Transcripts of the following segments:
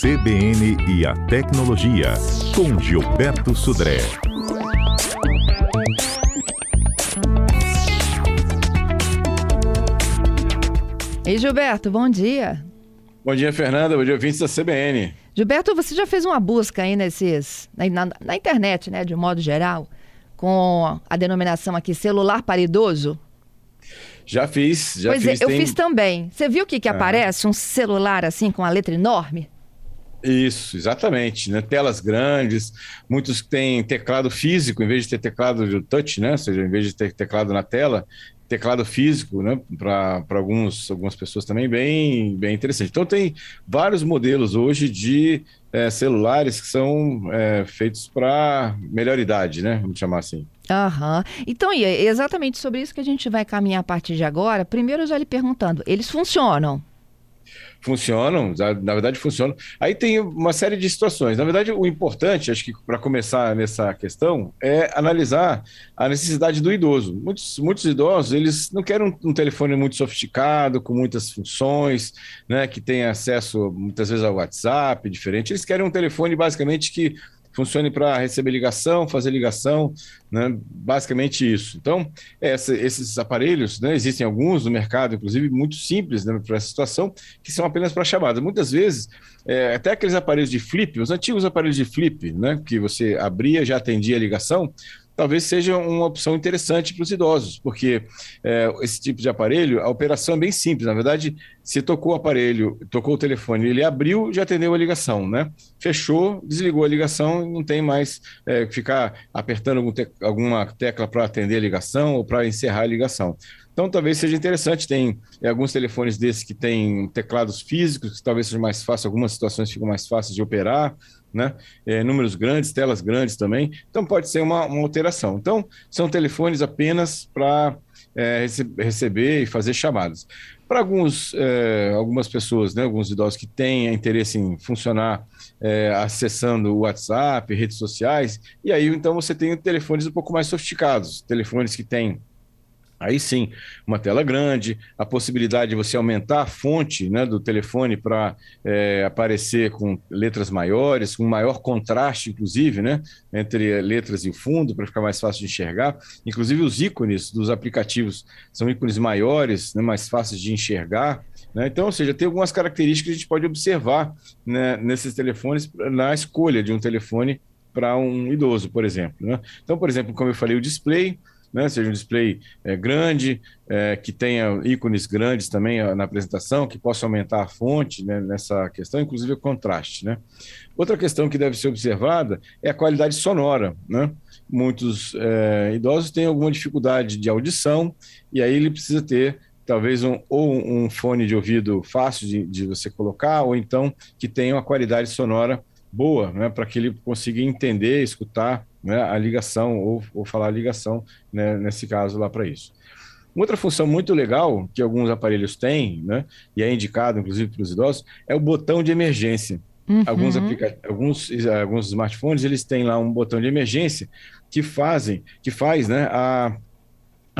CBN e a Tecnologia, com Gilberto Sudré. Ei, Gilberto, bom dia. Bom dia, Fernanda. Bom dia, ouvintes da CBN. Gilberto, você já fez uma busca aí nesses, na, na, na internet, né, de um modo geral, com a denominação aqui celular para idoso? Já fiz, já pois fiz. é, eu tem- fiz também. Você viu o que, que Ah. aparece? Um celular assim com a letra enorme? Isso, exatamente. Né? Telas grandes, muitos têm teclado físico, em vez de ter teclado de touch, né? Ou seja, em vez de ter teclado na tela, teclado físico, né? Para algumas pessoas também bem, bem interessante. Então, tem vários modelos hoje de eh, celulares que são eh, feitos para melhor idade, né? Vamos chamar assim. Aham. Então, é exatamente sobre isso que a gente vai caminhar a partir de agora. Primeiro, já lhe perguntando, eles funcionam? Funcionam, na verdade funcionam. Aí tem uma série de situações. Na verdade, o importante, acho que para começar nessa questão, é analisar a necessidade do idoso. Muitos, muitos idosos, eles não querem um, um telefone muito sofisticado, com muitas funções, né, que tenha acesso muitas vezes ao WhatsApp, diferente. Eles querem um telefone basicamente que funcione para receber ligação, fazer ligação, né, basicamente isso. Então, essa- esses aparelhos, né, existem alguns no mercado, inclusive muito simples né, para essa situação, que são apenas para chamada. Muitas vezes, é, até aqueles aparelhos de flip, os antigos aparelhos de flip, né, que você abria, já atendia a ligação, talvez seja uma opção interessante para os idosos, porque é, esse tipo de aparelho, a operação é bem simples. Na verdade, se tocou o aparelho, tocou o telefone, ele abriu, já atendeu a ligação, né? Fechou, desligou a ligação, não tem mais é, ficar apertando algum te- alguma tecla para atender a ligação ou para encerrar a ligação. Então, talvez seja interessante. Tem é, alguns telefones desses que têm teclados físicos, que talvez seja mais fácil, algumas situações ficam mais fáceis de operar, né? É, números grandes, telas grandes também. Então, pode ser uma, uma alteração. Então, são telefones apenas para é, rece- receber e fazer chamadas. Para alguns, é, algumas pessoas, né, alguns idosos que têm interesse em funcionar é, acessando o WhatsApp, redes sociais, e aí então você tem telefones um pouco mais sofisticados, telefones que têm Aí sim, uma tela grande, a possibilidade de você aumentar a fonte né, do telefone para aparecer com letras maiores, com maior contraste, inclusive, né, entre letras e fundo, para ficar mais fácil de enxergar. Inclusive, os ícones dos aplicativos são ícones maiores, né, mais fáceis de enxergar. Né? Então, ou seja, tem algumas características que a gente pode observar né, nesses telefones na escolha de um telefone para um idoso, por exemplo. Né? Então, por exemplo, como eu falei, o display né, seja um display é, grande, é, que tenha ícones grandes também ó, na apresentação, que possa aumentar a fonte né, nessa questão, inclusive o contraste. Né? Outra questão que deve ser observada é a qualidade sonora. Né? Muitos é, idosos têm alguma dificuldade de audição, e aí ele precisa ter talvez um, ou um fone de ouvido fácil de, de você colocar, ou então que tenha uma qualidade sonora boa, né, para que ele consiga entender, escutar né, a ligação ou, ou falar a ligação, né, nesse caso lá para isso. Uma outra função muito legal que alguns aparelhos têm, né, e é indicado inclusive para os idosos, é o botão de emergência. Uhum. Alguns, aplica alguns, alguns smartphones eles têm lá um botão de emergência que fazem, que faz, né, a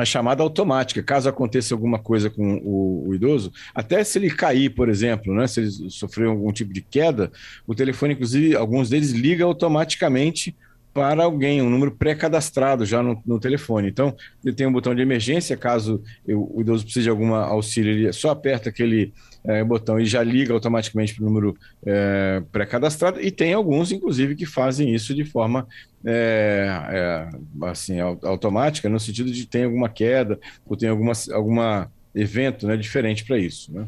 a chamada automática, caso aconteça alguma coisa com o, o, idoso, até se ele cair, por exemplo, né, se ele sofrer algum tipo de queda, o telefone, inclusive, alguns deles liga automaticamente para alguém, um número pré-cadastrado já no, no, telefone. Então, ele tem um botão de emergência, caso eu, o idoso precise de algum auxílio, ele só aperta aquele é, botão e já liga automaticamente para o número é, pré-cadastrado. E tem alguns, inclusive, que fazem isso de forma é, assim, automática, no sentido de tem alguma queda ou tem alguma, alguma evento né, diferente para isso. Né?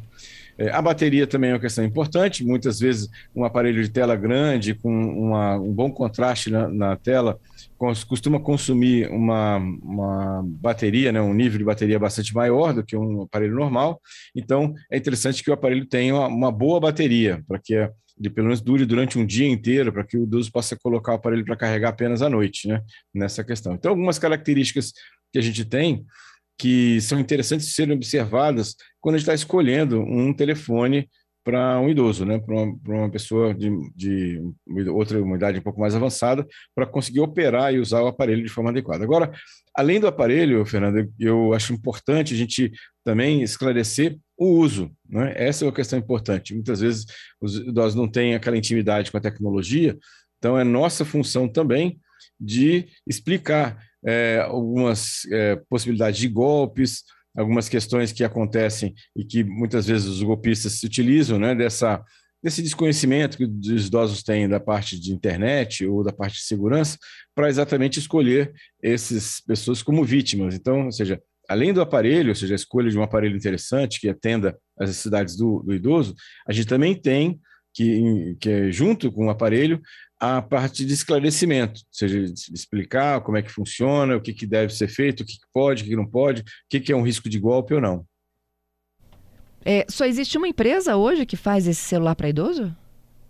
A bateria também é uma questão importante. Muitas vezes, um aparelho de tela grande, com uma, um bom contraste na, na, tela, costuma consumir uma, uma bateria, né, um nível de bateria bastante maior do que um aparelho normal. Então, é interessante que o aparelho tenha uma, uma boa bateria, para que ele pelo menos dure durante um dia inteiro, para que o idoso possa colocar o aparelho para carregar apenas à noite, né, nessa questão. Então, algumas características que a gente tem que são interessantes de serem observadas quando a gente está escolhendo um telefone para um idoso, né? para uma, uma, pessoa de, de outra uma idade um pouco mais avançada, para conseguir operar e usar o aparelho de forma adequada. Agora, além do aparelho, Fernando, eu acho importante a gente também esclarecer o uso. Né? Essa é uma questão importante. Muitas vezes os idosos não têm aquela intimidade com a tecnologia, então é nossa função também de explicar é, algumas é, possibilidades de golpes, algumas questões que acontecem e que muitas vezes os golpistas se utilizam né, dessa, desse desconhecimento que os idosos têm da parte de internet ou da parte de segurança, para exatamente escolher essas pessoas como vítimas. Então, ou seja, além do aparelho, ou seja, a escolha de um aparelho interessante que atenda às necessidades do, do idoso, a gente também tem que, que é junto com o aparelho a parte de esclarecimento, ou seja, explicar como é que funciona, o que, que deve ser feito, o que, que pode, o que não pode, o que, que é um risco de golpe ou não. É, só existe uma empresa hoje que faz esse celular para idoso?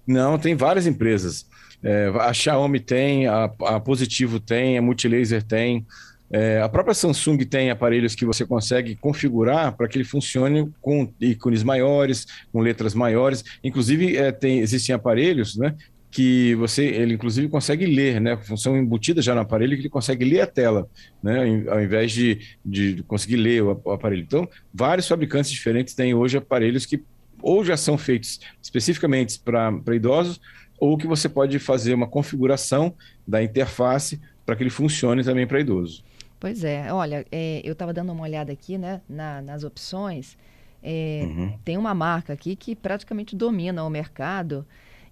Não, tem várias empresas. É, a Xiaomi tem, a, a Positivo tem, a Multilaser tem. É, a própria Samsung tem aparelhos que você consegue configurar para que ele funcione com ícones maiores, com letras maiores. Inclusive, é, tem, existem aparelhos né, que você, ele inclusive consegue ler, né? Função embutida já no aparelho que ele consegue ler a tela, né? Ao invés de, de conseguir ler o, aparelho. Então, vários fabricantes diferentes têm hoje aparelhos que ou já são feitos especificamente para idosos, ou que você pode fazer uma configuração da interface para que ele funcione também para idoso. Pois é, olha, é, eu estava dando uma olhada aqui, né, na, nas opções. É, uhum. Tem uma marca aqui que praticamente domina o mercado.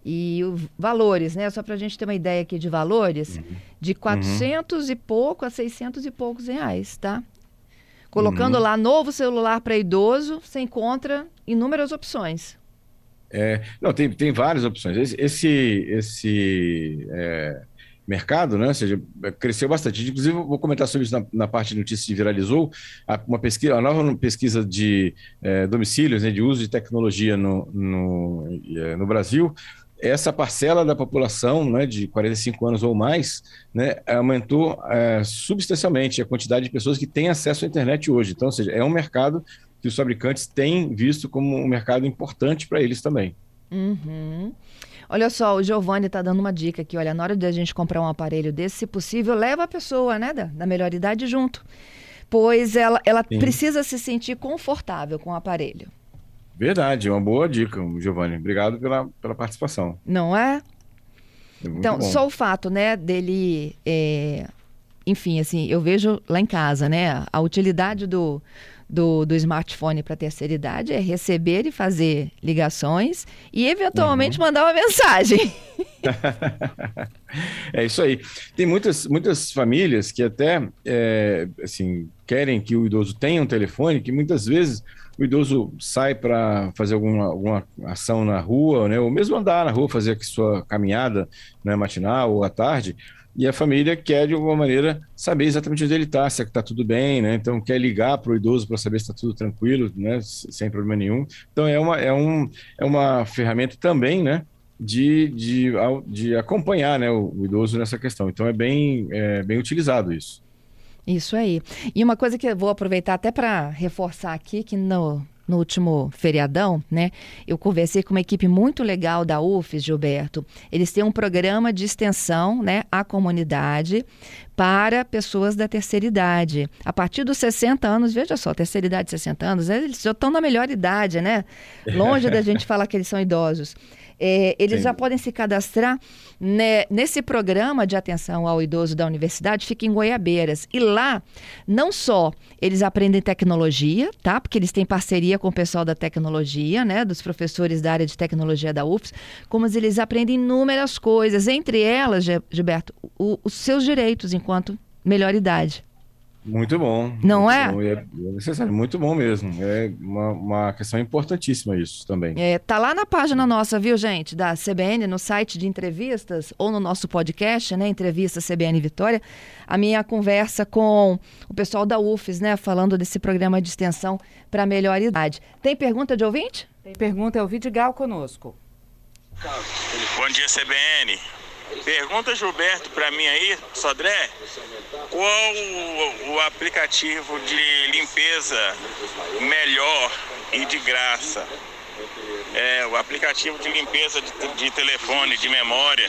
E o, valores, né? Só para a gente ter uma ideia aqui de valores, uhum. de 400 uhum. e pouco a 600 e poucos reais, tá? Colocando uhum. lá novo celular para idoso, você encontra inúmeras opções. É, não, tem, tem várias opções. Esse, esse, esse é, mercado, né? Ou seja, cresceu bastante. Inclusive, vou comentar sobre isso na, na parte de notícias que viralizou. Uma pesquisa, a nova pesquisa de é, domicílios, né, de uso de tecnologia no, no, é, no Brasil, essa parcela da população né, de 45 anos ou mais né, aumentou é, substancialmente a quantidade de pessoas que têm acesso à internet hoje. Então, ou seja, é um mercado que os fabricantes têm visto como um mercado importante para eles também. Uhum. Olha só, o Giovanni está dando uma dica aqui. Olha, na hora de a gente comprar um aparelho desse, se possível, leva a pessoa né, da, da melhor idade junto. Pois ela, ela precisa se sentir confortável com o aparelho. Verdade, uma boa dica, Giovanni. Obrigado pela, pela participação. Não é? é então, bom. só o fato, né, dele. É... Enfim, assim, eu vejo lá em casa, né, a utilidade do, do, do smartphone para terceira idade é receber e fazer ligações e eventualmente uhum. mandar uma mensagem. é isso aí. Tem muitas, muitas famílias que até é, assim, querem que o idoso tenha um telefone, que muitas vezes o idoso sai para fazer alguma, alguma ação na rua, né, ou mesmo andar na rua, fazer a sua caminhada né, matinal ou à tarde, e a família quer, de alguma maneira, saber exatamente onde ele está, se é está tudo bem, né? Então, quer ligar para o idoso para saber se está tudo tranquilo, né? Sem problema nenhum. Então, é uma, é um, é uma ferramenta também, né? De, de, de acompanhar né, o, o idoso nessa questão. Então, é bem, é bem utilizado isso. Isso aí. E uma coisa que eu vou aproveitar até para reforçar aqui, que no, no último feriadão, né? Eu conversei com uma equipe muito legal da UFES, Gilberto. Eles têm um programa de extensão, né, à comunidade para pessoas da terceira idade. A partir dos 60 anos, veja só, terceira idade, 60 anos, eles já estão na melhor idade, né? Longe da gente falar que eles são idosos. É, eles Sim. já podem se cadastrar né, nesse programa de atenção ao idoso da universidade, fica em Goiabeiras. E lá, não só eles aprendem tecnologia, tá? Porque eles têm parceria com o pessoal da tecnologia, né? Dos professores da área de tecnologia da UFS, como eles aprendem inúmeras coisas, entre elas, Gilberto, o, os seus direitos enquanto melhor idade. Muito bom. Não muito é? Bom. é? necessário, muito bom mesmo. É uma, uma questão importantíssima isso também. É, tá lá na página nossa, viu, gente, da CBN, no site de entrevistas ou no nosso podcast, né, Entrevista CBN Vitória, a minha conversa com o pessoal da UFES, né, falando desse programa de extensão para melhor idade. Tem pergunta de ouvinte? Tem pergunta, é o Vidigal conosco. Bom dia, CBN. Pergunta, Gilberto, para mim aí, Sodré, qual o, aplicativo de limpeza melhor e de graça? É, o aplicativo de limpeza de, de telefone, de memória,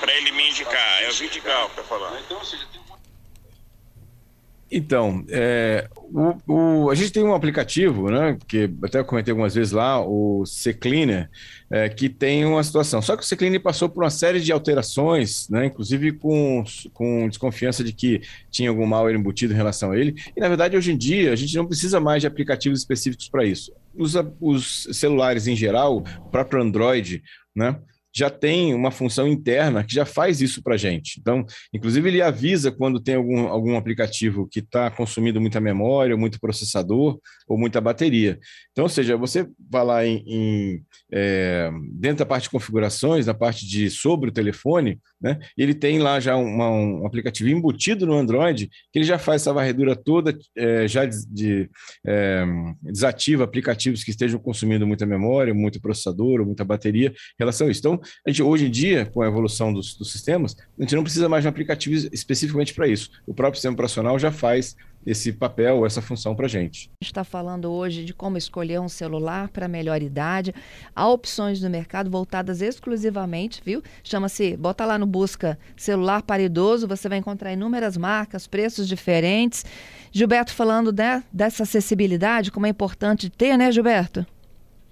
para ele me indicar. É o Vidigal para falar. Então, é, o, o, a gente tem um aplicativo, né, que até comentei algumas vezes lá, o C-Cleaner, é, que tem uma situação. Só que o C-Cleaner passou por uma série de alterações, né, inclusive com, com desconfiança de que tinha algum mal embutido em relação a ele. E, na verdade, hoje em dia, a gente não precisa mais de aplicativos específicos para isso. Os, os celulares em geral, o próprio Android, né, já tem uma função interna que já faz isso para a gente. Então, inclusive, ele avisa quando tem algum, algum aplicativo que está consumindo muita memória, muito processador ou muita bateria. Então, ou seja, você vai lá em, em é, dentro da parte de configurações, na parte de sobre o telefone, né, ele tem lá já uma, um aplicativo embutido no Android que ele já faz essa varredura toda, é, já de, de, é, desativa aplicativos que estejam consumindo muita memória, muito processador muita bateria em relação a isso. Então, a gente, hoje em dia, com a evolução dos, dos sistemas, a gente não precisa mais de um aplicativo especificamente para isso. O próprio sistema operacional já faz esse papel, essa função para a gente. A gente está falando hoje de como escolher um celular para melhor idade. Há opções no mercado voltadas exclusivamente, viu? Chama-se, bota lá no busca celular para idoso, você vai encontrar inúmeras marcas, preços diferentes. Gilberto falando né, dessa acessibilidade, como é importante ter, né, Gilberto?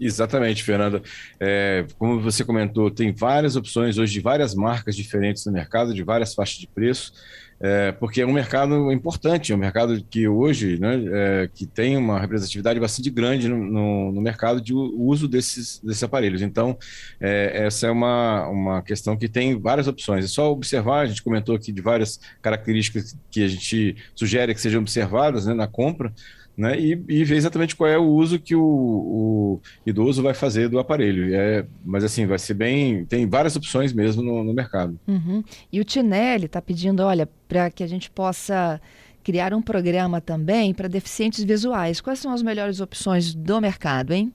Exatamente, Fernanda. É, como você comentou, tem várias opções hoje de várias marcas diferentes no mercado, de várias faixas de preço, é, porque é um mercado importante, é um mercado que hoje né, é, que tem uma representatividade bastante grande no, no, no mercado de uso desses, desses aparelhos. Então, é, essa é uma, uma questão que tem várias opções. É só observar, a gente comentou aqui de várias características que a gente sugere que sejam observadas né, na compra, né, e, e, ver exatamente qual é o uso que o, o idoso vai fazer do aparelho. É, mas assim, vai ser bem. Tem várias opções mesmo no, no mercado. Uhum. E o Tinelli está pedindo, olha, para que a gente possa criar um programa também para deficientes visuais. Quais são as melhores opções do mercado, hein?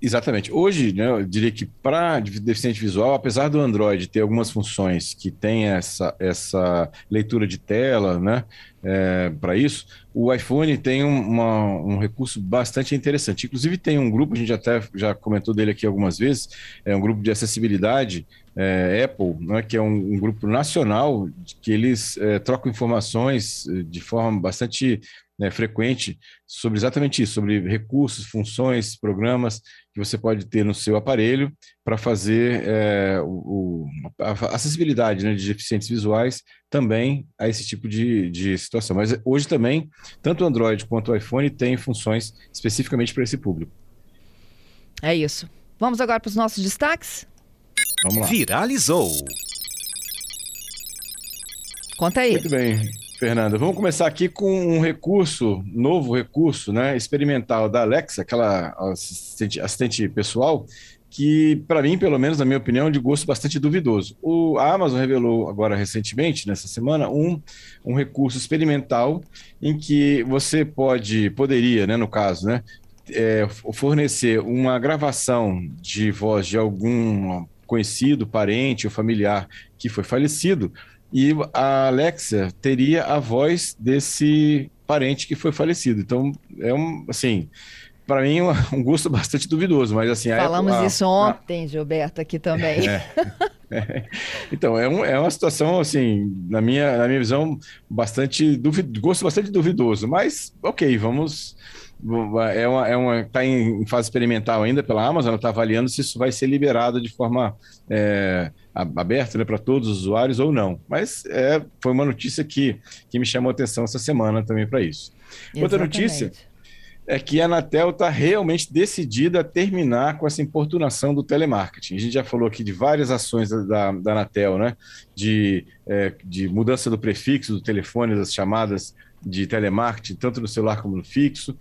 Exatamente. Hoje, né, eu diria que para deficiente visual, apesar do Android ter algumas funções que tem essa, essa leitura de tela, né, é, para isso, o iPhone tem uma, um recurso bastante interessante. Inclusive, tem um grupo, a gente até já comentou dele aqui algumas vezes, é um grupo de acessibilidade é, Apple, né, que é um, um, grupo nacional que eles é, trocam informações de forma bastante né, frequente sobre exatamente isso, sobre recursos, funções, programas que você pode ter no seu aparelho para fazer é, o, a acessibilidade né, de deficientes visuais também a esse tipo de, de situação. Mas hoje também, tanto o Android quanto o iPhone têm funções especificamente para esse público. É isso. Vamos agora para os nossos destaques? Vamos lá. Viralizou. Conta aí. Muito bem. Fernanda, vamos começar aqui com um recurso, novo recurso, né, experimental da Alexa, aquela assistente, assistente pessoal, que para mim, pelo menos na minha opinião, é de gosto bastante duvidoso. O, a Amazon revelou agora recentemente, nessa semana, um, um recurso experimental em que você pode, poderia, né, no caso, né, é, fornecer uma gravação de voz de algum conhecido, parente ou familiar que foi falecido e a Alexia teria a voz desse parente que foi falecido. Então, é um, assim, para mim, um, gosto bastante duvidoso, mas assim... Falamos a, isso ontem, a... Gilberto, aqui também. É, é. Então, é, um, é uma situação, assim, na minha, na minha visão, bastante duvidoso, gosto bastante duvidoso, mas ok, vamos é uma, é uma está em fase experimental ainda pela Amazon, está avaliando se isso vai ser liberado de forma é, aberta né, para todos os usuários ou não. Mas é, foi uma notícia que, que me chamou a atenção essa semana também para isso. Exatamente. Outra notícia é que a Anatel está realmente decidida a terminar com essa importunação do telemarketing. A gente já falou aqui de várias ações da, da Anatel, né? De, é, de mudança do prefixo do telefone, das chamadas de telemarketing, tanto no celular como no fixo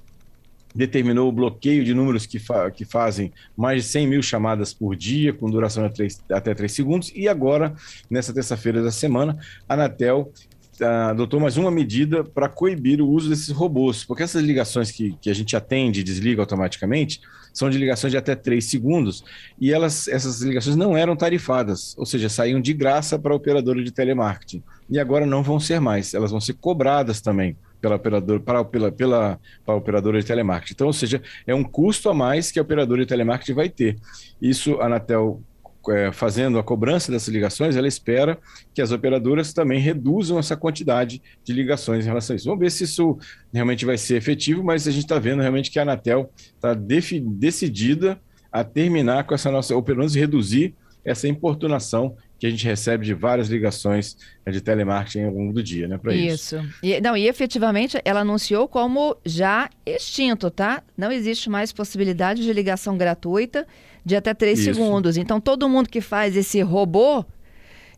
determinou o bloqueio de números que, fa que fazem mais de 100 mil chamadas por dia, com duração 3, até 3 segundos. E agora, nessa terça-feira da semana, a Anatel adotou mais uma medida para coibir o uso desses robôs, porque essas ligações que, que a gente atende e desliga automaticamente são de ligações de até 3 segundos e elas, essas ligações não eram tarifadas, ou seja, saíam de graça para a operadora de telemarketing. E agora não vão ser mais, elas vão ser cobradas também pela operadora, para, pela, pela, para a operadora de telemarketing. Então, ou seja, é um custo a mais que a operadora de telemarketing vai ter. Isso Anatel é, fazendo a cobrança dessas ligações, ela espera que as operadoras também reduzam essa quantidade de ligações em relação a isso. Vamos ver se isso realmente vai ser efetivo, mas a gente está vendo realmente que a Anatel está decidida a terminar com essa nossa, ou pelo menos reduzir essa importunação que a gente recebe de várias ligações né, de telemarketing ao longo do dia, né, para isso. Isso. E, não, e efetivamente ela anunciou como já extinto, tá? Não existe mais possibilidade de ligação gratuita de até três segundos. Então todo mundo que faz esse robô,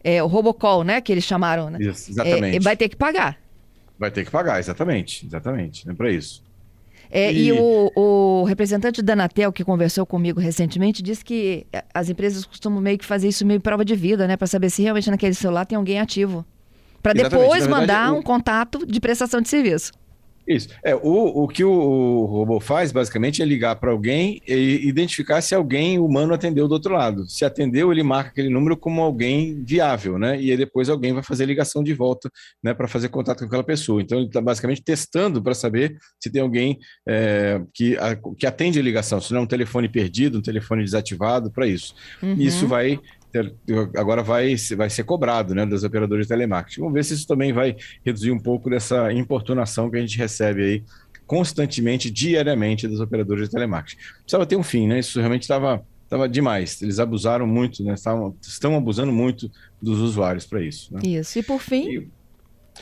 é, o robocall, né, que eles chamaram, né? Isso, exatamente. É, vai ter que pagar. Vai ter que pagar, exatamente, exatamente, né, para isso. É, e, e o, o, representante da Anatel, que conversou comigo recentemente, disse que as empresas costumam meio que fazer isso meio prova de vida, né? Para saber se realmente naquele celular tem alguém ativo. Para depois verdade, mandar o... um contato de prestação de serviço. Isso. É, o, o que o, o robô faz, basicamente, é ligar para alguém e identificar se alguém humano atendeu do outro lado. Se atendeu, ele marca aquele número como alguém viável, né? E aí depois alguém vai fazer ligação de volta, né, para fazer contato com aquela pessoa. Então, ele está basicamente testando para saber se tem alguém é, que, a, que atende a ligação, se não é um telefone perdido, um telefone desativado, para isso. Uhum. Isso vai agora vai, vai ser cobrado né, das operadoras de telemarketing. Vamos ver se isso também vai reduzir um pouco dessa importunação que a gente recebe aí constantemente, diariamente, das operadoras de telemarketing. Precisava ter um fim, né? Isso realmente estava estava demais. Eles abusaram muito, né? Estavam, estão abusando muito dos usuários para isso. Né? Isso. E por fim. E,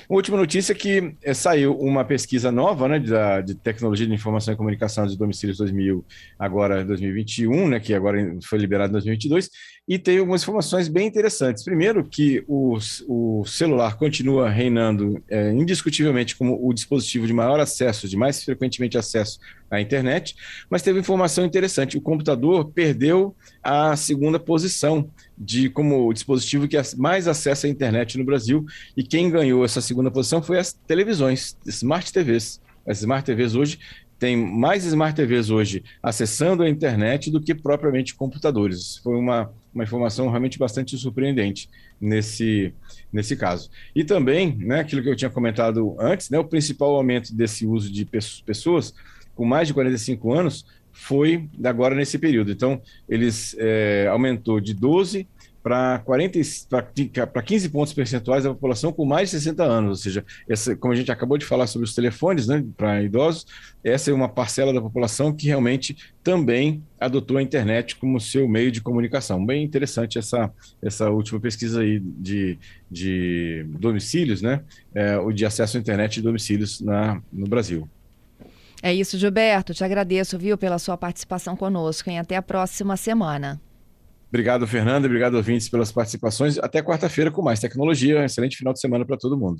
uma última notícia é que é, saiu uma pesquisa nova, né, de, tecnologia de informação e comunicação de domicílios 2000, agora 2021, né, que agora foi liberado em 2022, e tem algumas informações bem interessantes. Primeiro, que o, o celular continua reinando é, indiscutivelmente como o dispositivo de maior acesso, de mais frequentemente acesso à internet, mas teve informação interessante: o computador perdeu a segunda posição de como dispositivo que mais acessa a internet no Brasil, e quem ganhou essa segunda posição foi as televisões, smart TVs. As smart TVs hoje tem mais smart TVs hoje acessando a internet do que propriamente computadores. Foi uma, uma informação realmente bastante surpreendente nesse, nesse caso. E também, né, aquilo que eu tinha comentado antes, né, o principal aumento desse uso de pessoas com mais de 45 anos foi agora nesse período. Então, eles é, aumentou de 12 para 15 pontos percentuais da população com mais de 60 anos, ou seja, essa, como a gente acabou de falar sobre os telefones né, para idosos, essa é uma parcela da população que realmente também adotou a internet como seu meio de comunicação. Bem interessante essa, essa última pesquisa aí de, de domicílios, né, é, de acesso à internet de domicílios na, no Brasil. É isso, Gilberto. Te agradeço, viu, pela sua participação conosco. E até a próxima semana. Obrigado, Fernando. Obrigado, ouvintes, pelas participações. Até quarta-feira com mais tecnologia. excelente final de semana para todo mundo.